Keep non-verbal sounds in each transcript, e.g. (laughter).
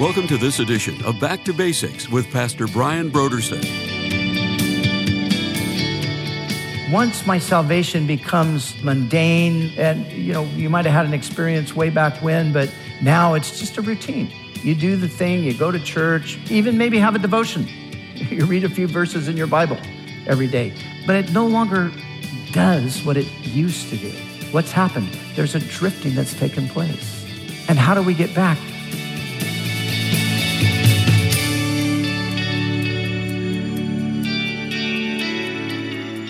Welcome to this edition of Back to Basics with Pastor Brian Brodersen. Once my salvation becomes mundane, and you know, you might have had an experience way back when, but now it's just a routine. You do the thing, you go to church, even maybe have a devotion. (laughs) You read a few verses in your Bible every day, but it no longer does what it used to do. What's happened? There's a drifting that's taken place. And how do we get back?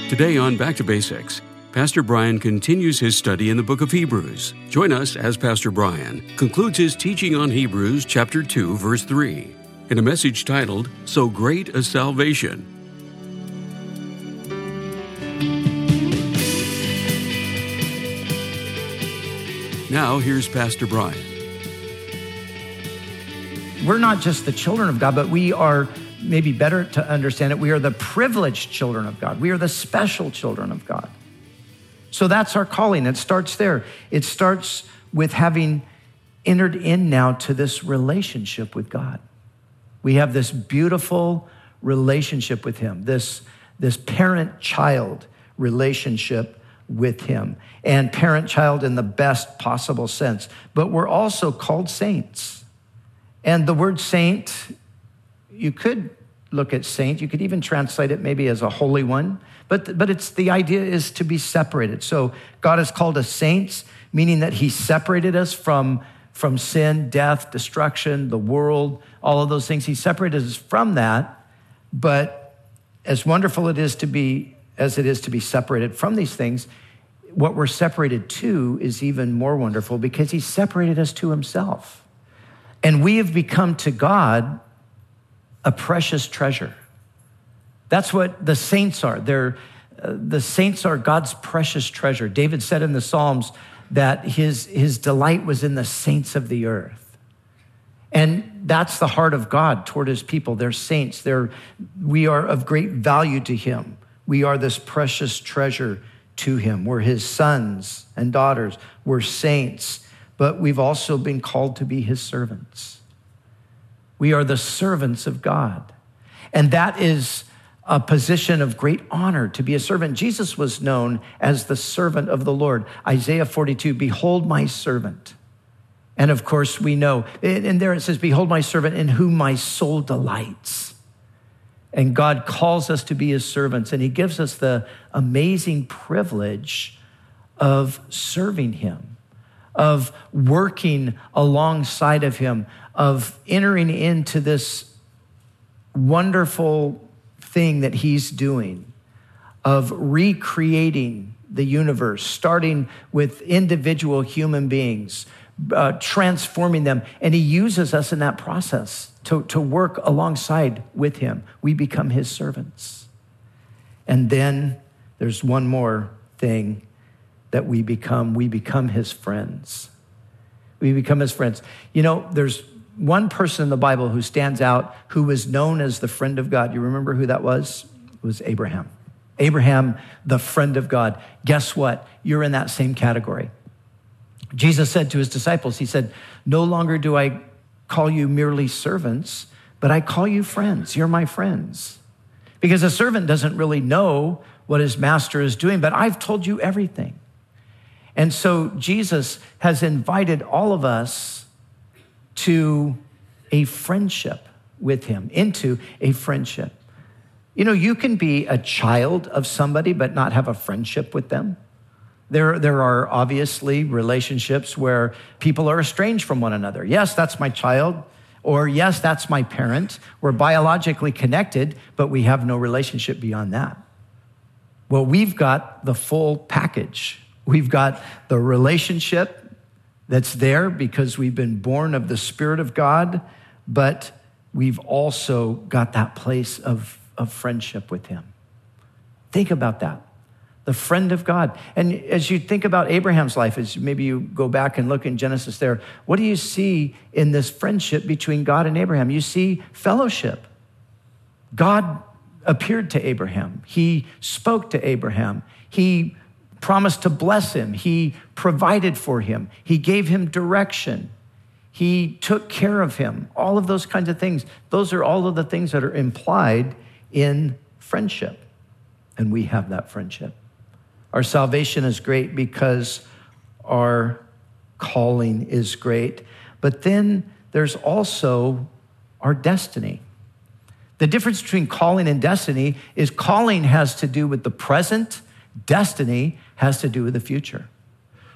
Today on Back to Basics, Pastor Brian continues his study in the book of Hebrews. Join us as Pastor Brian concludes his teaching on Hebrews chapter 2 verse 3 in a message titled So Great a Salvation. Now here's Pastor Brian. We're not just the children of God, but we are maybe better to understand it. We are the privileged children of God. We are the special children of God. So that's our calling. It starts there. It starts with having entered in now to this relationship with God. We have this beautiful relationship with Him, this, this parent child relationship with Him, and parent child in the best possible sense. But we're also called saints. And the word saint, you could look at saint, you could even translate it maybe as a holy one. But, but it's the idea is to be separated. So God has called us saints, meaning that He separated us from, from sin, death, destruction, the world, all of those things. He separated us from that. But as wonderful it is to be, as it is to be separated from these things, what we're separated to is even more wonderful because He separated us to Himself. And we have become to God a precious treasure. That's what the saints are. They're, uh, the saints are God's precious treasure. David said in the Psalms that his, his delight was in the saints of the earth. And that's the heart of God toward his people. They're saints. They're, we are of great value to him. We are this precious treasure to him. We're his sons and daughters. We're saints, but we've also been called to be his servants. We are the servants of God. And that is a position of great honor to be a servant. Jesus was known as the servant of the Lord. Isaiah 42, behold my servant. And of course, we know, and there it says, Behold my servant in whom my soul delights. And God calls us to be his servants, and he gives us the amazing privilege of serving him, of working alongside of him, of entering into this wonderful thing that he's doing of recreating the universe, starting with individual human beings, uh, transforming them. And he uses us in that process to, to work alongside with him. We become his servants. And then there's one more thing that we become we become his friends. We become his friends. You know, there's one person in the Bible who stands out who was known as the friend of God. You remember who that was? It was Abraham. Abraham, the friend of God. Guess what? You're in that same category. Jesus said to his disciples, He said, No longer do I call you merely servants, but I call you friends. You're my friends. Because a servant doesn't really know what his master is doing, but I've told you everything. And so Jesus has invited all of us to a friendship with him, into a friendship. You know, you can be a child of somebody but not have a friendship with them. There, there are obviously relationships where people are estranged from one another. Yes, that's my child. Or, yes, that's my parent. We're biologically connected, but we have no relationship beyond that. Well, we've got the full package. We've got the relationship that's there because we've been born of the Spirit of God, but we've also got that place of, of friendship with Him. Think about that. The friend of God. And as you think about Abraham's life, as maybe you go back and look in Genesis there, what do you see in this friendship between God and Abraham? You see fellowship. God appeared to Abraham, He spoke to Abraham, He promised to bless him. He provided for him. He gave him direction. He took care of him. All of those kinds of things. Those are all of the things that are implied in friendship. And we have that friendship. Our salvation is great because our calling is great. But then there's also our destiny. The difference between calling and destiny is calling has to do with the present, destiny has to do with the future.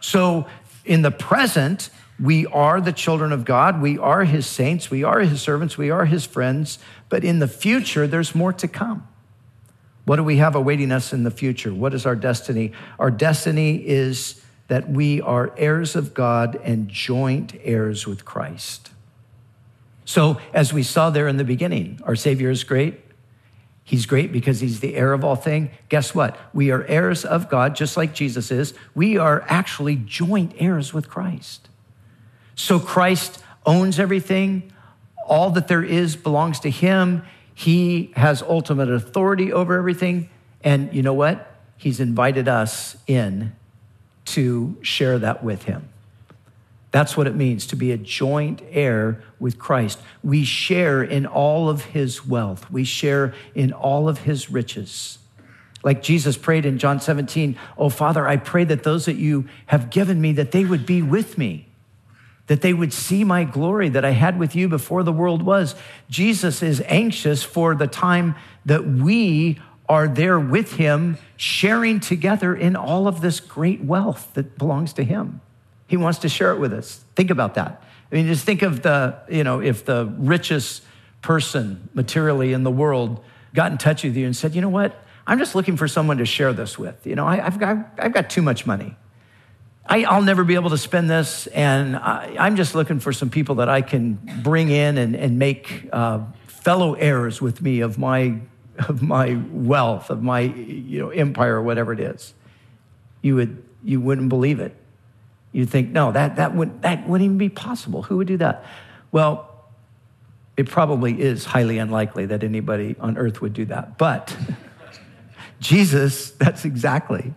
So in the present, we are the children of God, we are his saints, we are his servants, we are his friends, but in the future, there's more to come. What do we have awaiting us in the future? What is our destiny? Our destiny is that we are heirs of God and joint heirs with Christ. So, as we saw there in the beginning, our Savior is great. He's great because he's the heir of all things. Guess what? We are heirs of God, just like Jesus is. We are actually joint heirs with Christ. So, Christ owns everything. All that there is belongs to him. He has ultimate authority over everything. And you know what? He's invited us in to share that with him. That's what it means to be a joint heir with Christ. We share in all of his wealth, we share in all of his riches. Like Jesus prayed in John 17, Oh, Father, I pray that those that you have given me, that they would be with me, that they would see my glory that I had with you before the world was. Jesus is anxious for the time that we are there with him, sharing together in all of this great wealth that belongs to him. He wants to share it with us. Think about that. I mean, just think of the, you know, if the richest person materially in the world got in touch with you and said, you know what? I'm just looking for someone to share this with. You know, I, have got, I've got too much money. I, will never be able to spend this, and I, am just looking for some people that I can bring in and, and make uh, fellow heirs with me of my, of my wealth, of my you know, empire, whatever it is. You, would, you wouldn't believe it. You think, no, that, that, would, that wouldn't even be possible. Who would do that? Well, it probably is highly unlikely that anybody on earth would do that. But (laughs) Jesus, that's exactly.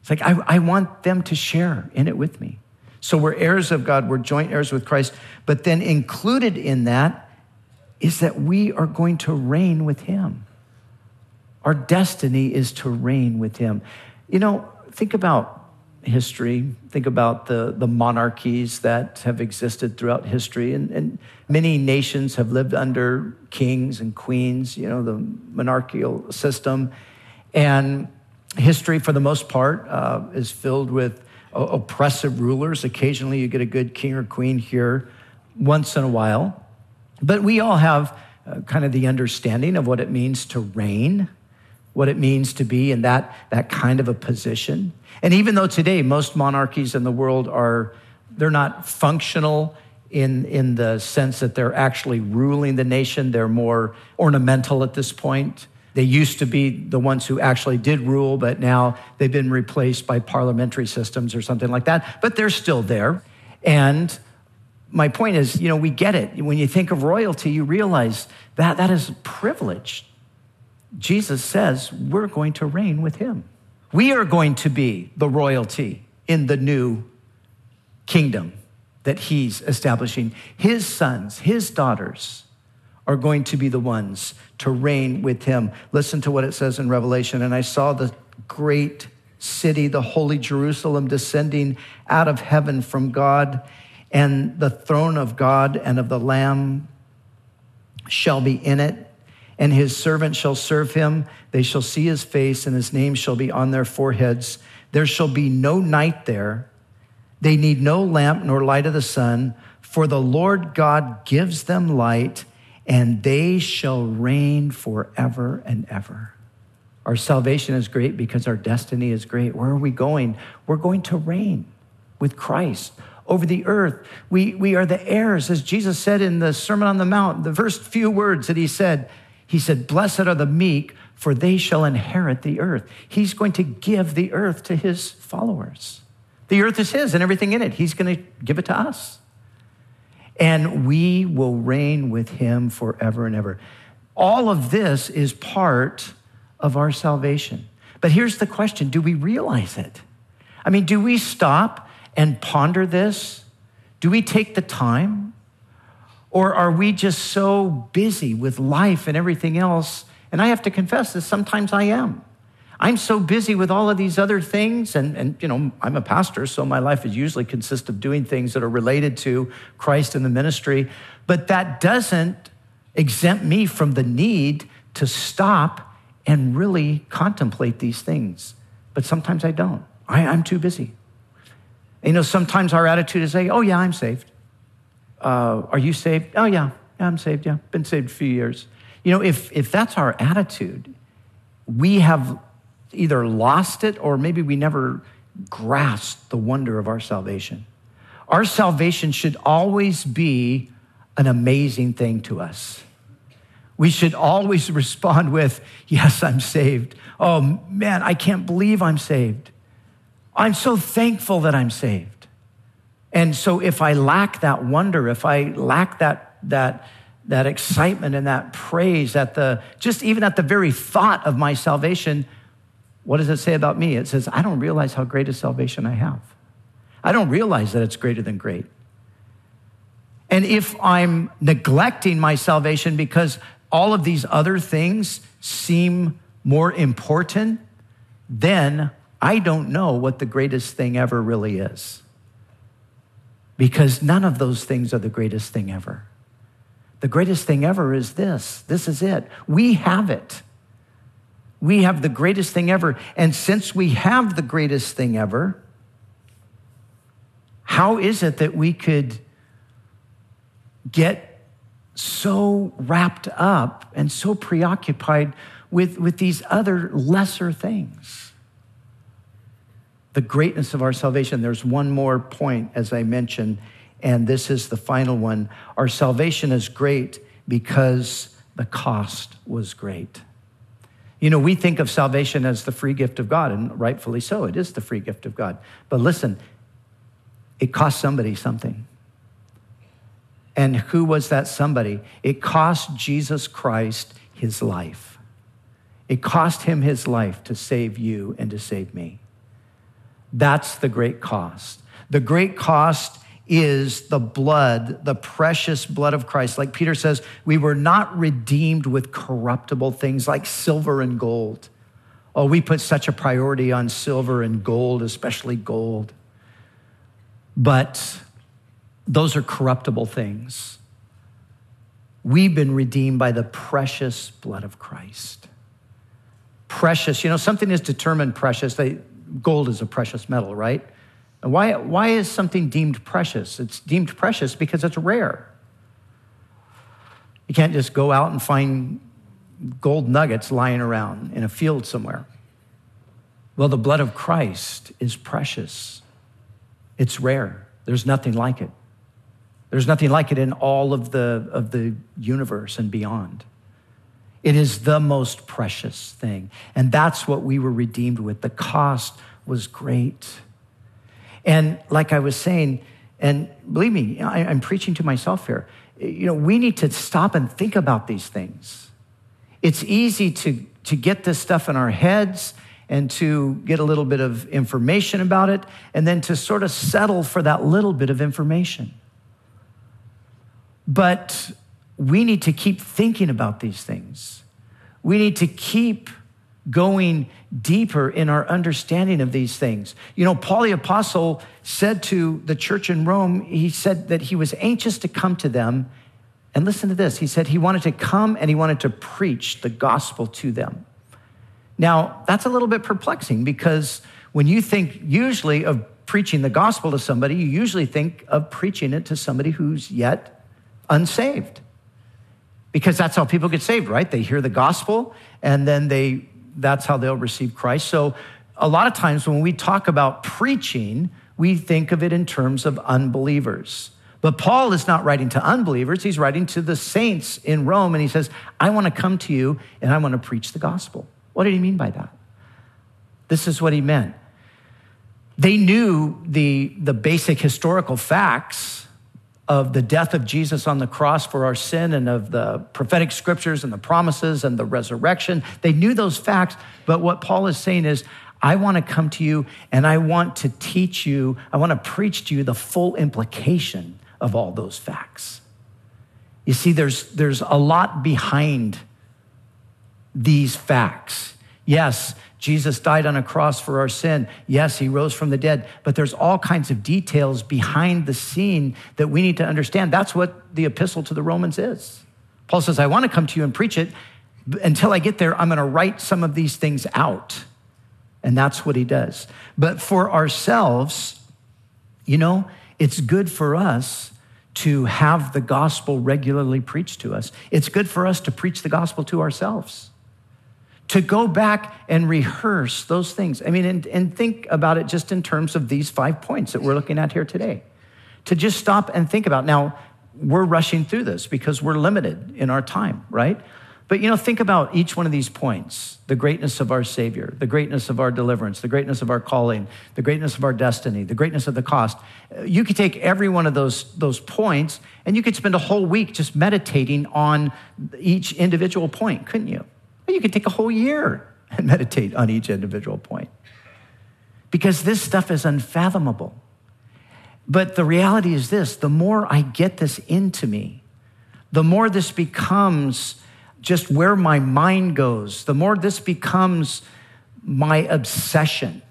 It's like, I, I want them to share in it with me. So we're heirs of God, we're joint heirs with Christ. But then included in that is that we are going to reign with Him. Our destiny is to reign with Him. You know, think about history. Think about the, the monarchies that have existed throughout history. And, and many nations have lived under kings and queens, you know, the monarchical system. And history, for the most part, uh, is filled with oppressive rulers. Occasionally, you get a good king or queen here once in a while. But we all have uh, kind of the understanding of what it means to reign what it means to be in that, that kind of a position. And even though today most monarchies in the world are, they're not functional in, in the sense that they're actually ruling the nation, they're more ornamental at this point. They used to be the ones who actually did rule, but now they've been replaced by parliamentary systems or something like that. But they're still there. And my point is, you know, we get it. When you think of royalty, you realize that that is privilege Jesus says we're going to reign with him. We are going to be the royalty in the new kingdom that he's establishing. His sons, his daughters are going to be the ones to reign with him. Listen to what it says in Revelation. And I saw the great city, the holy Jerusalem, descending out of heaven from God, and the throne of God and of the Lamb shall be in it and his servant shall serve him. They shall see his face, and his name shall be on their foreheads. There shall be no night there. They need no lamp nor light of the sun, for the Lord God gives them light, and they shall reign forever and ever. Our salvation is great because our destiny is great. Where are we going? We're going to reign with Christ over the earth. We, we are the heirs, as Jesus said in the Sermon on the Mount, the first few words that he said he said, Blessed are the meek, for they shall inherit the earth. He's going to give the earth to his followers. The earth is his and everything in it. He's going to give it to us. And we will reign with him forever and ever. All of this is part of our salvation. But here's the question do we realize it? I mean, do we stop and ponder this? Do we take the time? Or are we just so busy with life and everything else? And I have to confess this, sometimes I am. I'm so busy with all of these other things, and, and you know, I'm a pastor, so my life is usually consists of doing things that are related to Christ and the ministry. But that doesn't exempt me from the need to stop and really contemplate these things. But sometimes I don't. I, am too busy. You know, sometimes our attitude is say, oh, yeah, I'm saved. Uh, are you saved? Oh, yeah, yeah, I'm saved. Yeah, been saved a few years. You know, if, if that's our attitude, we have either lost it or maybe we never grasped the wonder of our salvation. Our salvation should always be an amazing thing to us. We should always (laughs) respond with, Yes, I'm saved. Oh man, I can't believe I'm saved. I'm so thankful that I'm saved. And so if I lack that wonder, if I lack that, that, that excitement and that praise at the, just even at the very thought of my salvation, what does it say about me? It says, I don't realize how great a salvation I have. I don't realize that it's greater than great. And if I'm neglecting my salvation because all of these other things seem more important, then I don't know what the greatest thing ever really is. Because none of those things are the greatest thing ever. The greatest thing ever is this. This is it. We have it. We have the greatest thing ever. And since we have the greatest thing ever, how is it that we could get so wrapped up and so preoccupied with, with these other lesser things? The greatness of our salvation. There's one more point, as I mentioned, and this is the final one. Our salvation is great because the cost was great. You know, we think of salvation as the free gift of God, and rightfully so. It is the free gift of God. But listen, it cost somebody something. And who was that somebody? It cost Jesus Christ his life. It cost him his life to save you and to save me. That's the great cost. The great cost is the blood, the precious blood of Christ. Like Peter says, we were not redeemed with corruptible things like silver and gold. Oh, we put such a priority on silver and gold, especially gold. But those are corruptible things. We've been redeemed by the precious blood of Christ. Precious, you know, something is determined precious. They, gold is a precious metal, right? Why, why is something deemed precious? It's deemed precious because it's rare. You can't just go out and find gold nuggets lying around in a field somewhere. Well, the blood of Christ is precious, it's rare. There's nothing like it. There's nothing like it in all of the, of the universe and beyond. It is the most precious thing. And that's what we were redeemed with. The cost was great. And like I was saying, and believe me, I, am preaching to myself here. You know, we need to stop and think about these things. It's easy to, to get this stuff in our heads and to get a little bit of information about it, and then to sort of settle for that little bit of information. But we need to keep thinking about these things. We need to keep going deeper in our understanding of these things. You know, Paul the Apostle said to the church in Rome, he said that he was anxious to come to them. And listen to this he said he wanted to come and he wanted to preach the gospel to them. Now, that's a little bit perplexing because when you think usually of preaching the gospel to somebody, you usually think of preaching it to somebody who's yet unsaved. Because that's how people get saved, right? They hear the gospel and then they that's how they'll receive Christ. So, a lot of times when we talk about preaching, we think of it in terms of unbelievers. But Paul is not writing to unbelievers, he's writing to the saints in Rome, and he says, I want to come to you and I want to preach the gospel. What did he mean by that? This is what he meant. They knew the, the basic historical facts of the death of Jesus on the cross for our sin and of the prophetic scriptures and the promises and the resurrection. They knew those facts, but what Paul is saying is, I want to come to you and I want to teach you, I want to preach to you the full implication of all those facts. You see, there's, there's a lot behind these facts. Yes, Jesus died on a cross for our sin. Yes, he rose from the dead, but there's all kinds of details behind the scene that we need to understand. That's what the epistle to the Romans is. Paul says, I want to come to you and preach it. Until I get there, I'm going to write some of these things out. And that's what he does. But for ourselves, you know, it's good for us to have the gospel regularly preached to us. It's good for us to preach the gospel to ourselves, to go back and rehearse those things. I mean, and, and think about it just in terms of these five points that we're looking at here today. To just stop and think about. Now, we're rushing through this because we're limited in our time, right? But you know, think about each one of these points the greatness of our Savior, the greatness of our deliverance, the greatness of our calling, the greatness of our destiny, the greatness of the cost. You could take every one of those, those points and you could spend a whole week just meditating on each individual point, couldn't you? You could take a whole year and meditate on each individual point because this stuff is unfathomable. But the reality is this the more I get this into me, the more this becomes just where my mind goes, the more this becomes my obsession.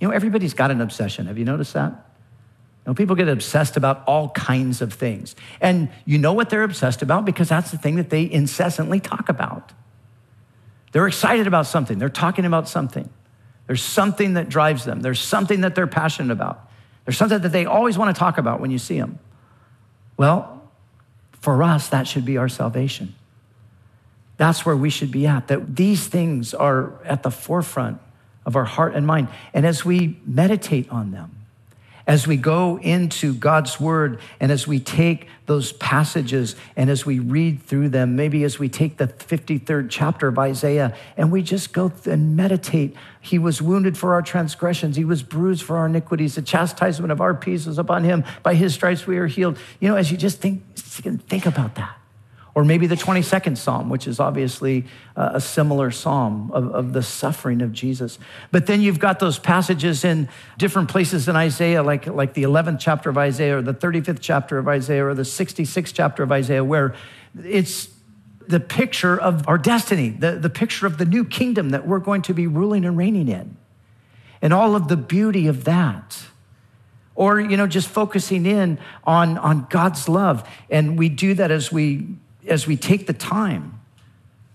You know, everybody's got an obsession. Have you noticed that? You know, people get obsessed about all kinds of things. And you know what they're obsessed about because that's the thing that they incessantly talk about. They're excited about something, they're talking about something. There's something that drives them, there's something that they're passionate about, there's something that they always want to talk about when you see them. Well, for us, that should be our salvation. That's where we should be at, that these things are at the forefront of our heart and mind. And as we meditate on them, as we go into God's word and as we take those passages and as we read through them, maybe as we take the 53rd chapter of Isaiah and we just go and meditate. He was wounded for our transgressions, he was bruised for our iniquities. The chastisement of our peace was upon him. By his stripes we are healed. You know, as you just think, think about that. Or maybe the 22nd Psalm, which is obviously uh, a similar psalm of, of, the suffering of Jesus. But then you've got those passages in different places in Isaiah, like, like the 11th chapter of Isaiah, or the 35th chapter of Isaiah, or the 66th chapter of Isaiah, where it's the picture of our destiny, the, the picture of the new kingdom that we're going to be ruling and reigning in, and all of the beauty of that. Or you know just focusing in on on god's love. And we do that as we as we take the time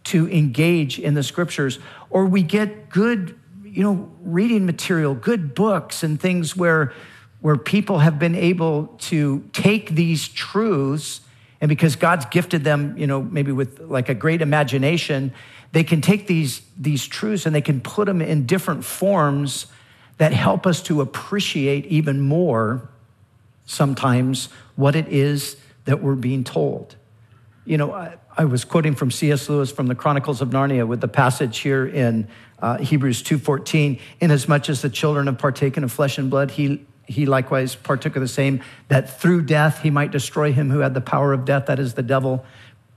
to engage in the scriptures, or we get good, you know, reading material, good books and things where, where people have been able to take these truths and because God's gifted them, you know, maybe with like a great imagination, they can take these, these truths and they can put them in different forms that help us to appreciate even more sometimes what it is that we're being told. You know, I, I was quoting from C.S. Lewis from the Chronicles of Narnia with the passage here in uh, Hebrews 2.14, inasmuch as the children have partaken of flesh and blood, he, he likewise partook of the same, that through death he might destroy him who had the power of death, that is the devil.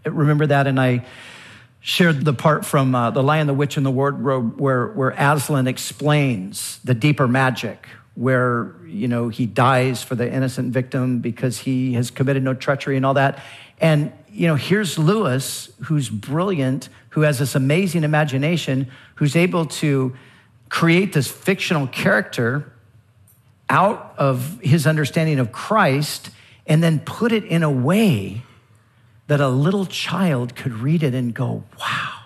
Remember that? And I shared the part from uh, The Lion, the Witch, and the Wardrobe where, where Aslan explains the deeper magic, where, you know, he dies for the innocent victim because he has committed no treachery and all that. And, you know, here's Lewis, who's brilliant, who has this amazing imagination, who's able to create this fictional character out of his understanding of Christ and then put it in a way that a little child could read it and go, wow,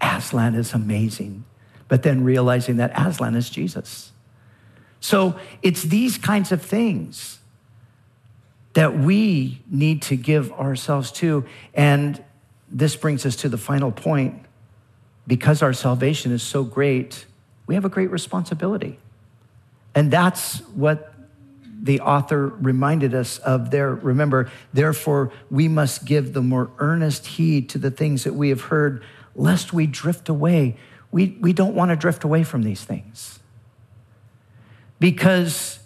Aslan is amazing. But then realizing that Aslan is Jesus. So it's these kinds of things that we need to give ourselves to. And this brings us to the final point. Because our salvation is so great, we have a great responsibility. And that's what the author reminded us of there. Remember, therefore, we must give the more earnest heed to the things that we have heard, lest we drift away. We, we don't want to drift away from these things. Because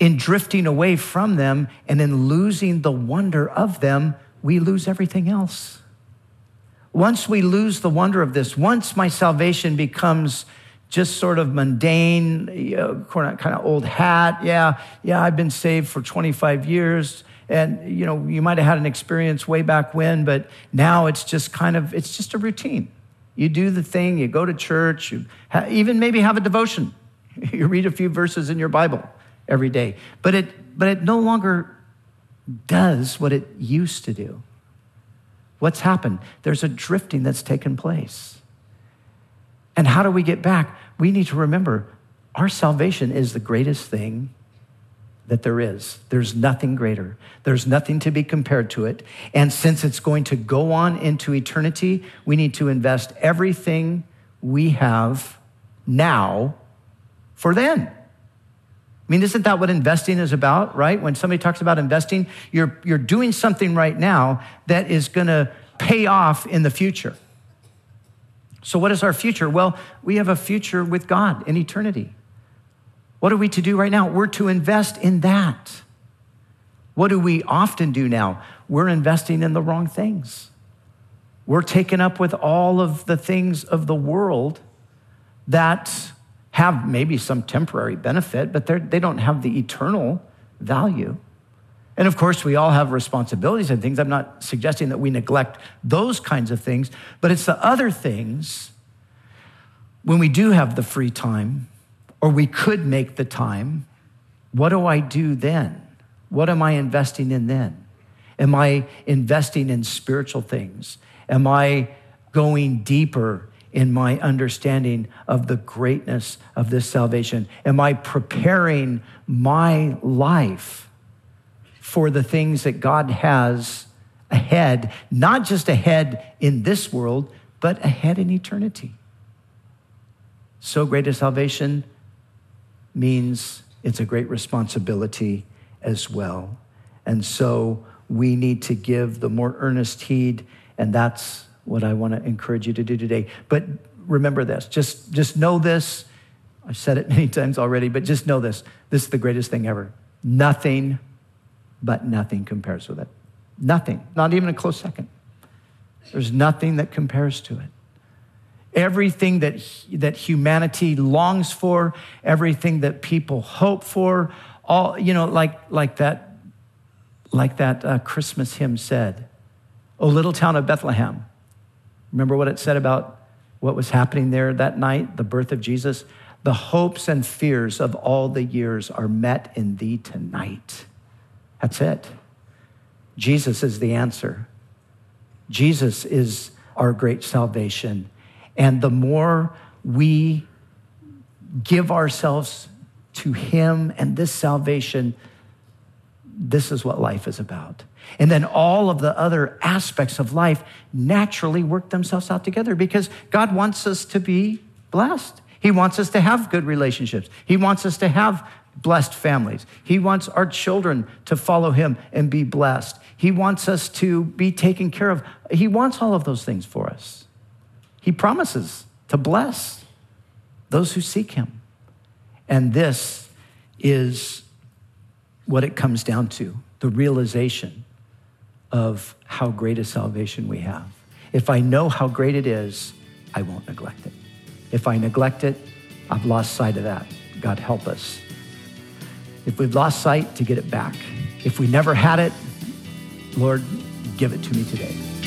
in drifting away from them and in losing the wonder of them, we lose everything else. Once we lose the wonder of this, once my salvation becomes just sort of mundane, you know, kind of old hat. Yeah, yeah, I've been saved for 25 years. And, you know, you might have had an experience way back when, but now it's just kind of, it's just a routine. You do the thing, you go to church, you ha- even maybe have a devotion. (laughs) You read a few verses in your Bible every day. But it, but it no longer does what it used to do. What's happened? There's a drifting that's taken place. And how do we get back? We need to remember our salvation is the greatest thing that there is. There's nothing greater. There's nothing to be compared to it. And since it's going to go on into eternity, we need to invest everything we have now for then. I mean, isn't that what investing is about, right? When somebody talks about investing, you're, you're doing something right now that is going to pay off in the future. So, what is our future? Well, we have a future with God in eternity. What are we to do right now? We're to invest in that. What do we often do now? We're investing in the wrong things. We're taken up with all of the things of the world that have maybe some temporary benefit, but they don't have the eternal value. And of course, we all have responsibilities and things. I'm not suggesting that we neglect those kinds of things, but it's the other things when we do have the free time or we could make the time, what do I do then? What am I investing in then? Am I investing in spiritual things? Am I going deeper in my understanding of the greatness of this salvation? Am I preparing my life for the things that God has ahead, not just ahead in this world, but ahead in eternity? So great a salvation means it's a great responsibility as well. And so we need to give the more earnest heed, and that's what I want to encourage you to do today. But remember this just, just know this. I've said it (laughs) many times already, but just know this. This is the greatest thing ever. Nothing but nothing compares with it. Nothing, not even a close second. There's nothing that compares to it everything that, that humanity longs for, everything that people hope for, all, you know, like, like that, like that uh, Christmas hymn said, O little town of Bethlehem. Remember what it said about what was happening there that night, the birth of Jesus? The hopes and fears of all the years are met in thee tonight. That's it. Jesus is the answer. Jesus is our great salvation. And the more we give ourselves to Him and this salvation, this is what life is about. And then all of the other aspects of life naturally work themselves out together because God wants us to be blessed. He wants us to have good relationships. He wants us to have blessed families. He wants our children to follow Him and be blessed. He wants us to be taken care of. He wants all of those things for us. He promises to bless those who seek him. And this is what it comes down to the realization of how great a salvation we have. If I know how great it is, I won't neglect it. If I neglect it, I've lost sight of that. God help us. If we've lost sight, to get it back. If we never had it, Lord, give it to me today.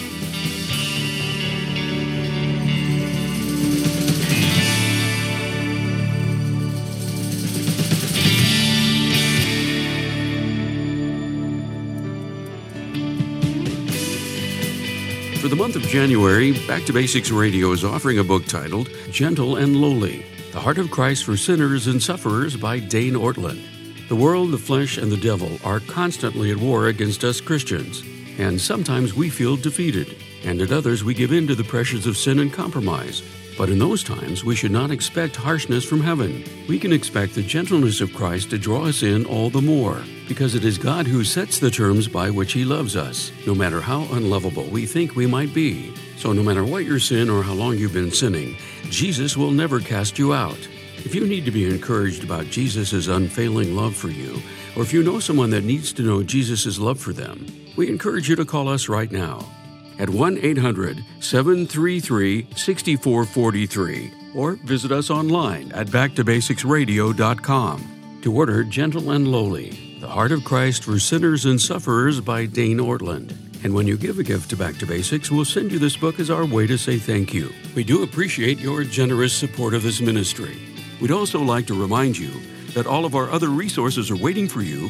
Month of January, Back to Basics Radio is offering a book titled Gentle and Lowly The Heart of Christ for Sinners and Sufferers by Dane Ortlund. The world, the flesh, and the devil are constantly at war against us Christians, and sometimes we feel defeated, and at others we give in to the pressures of sin and compromise. But in those times, we should not expect harshness from heaven. We can expect the gentleness of Christ to draw us in all the more, because it is God who sets the terms by which He loves us, no matter how unlovable we think we might be. So, no matter what your sin or how long you've been sinning, Jesus will never cast you out. If you need to be encouraged about Jesus' unfailing love for you, or if you know someone that needs to know Jesus' love for them, we encourage you to call us right now at 1 800 733 6443 or visit us online at backtobasicsradio.com to order Gentle and Lowly, The Heart of Christ for Sinners and Sufferers by Dane Ortlund. And when you give a gift to Back to Basics, we'll send you this book as our way to say thank you. We do appreciate your generous support of this ministry. We'd also like to remind you that all of our other resources are waiting for you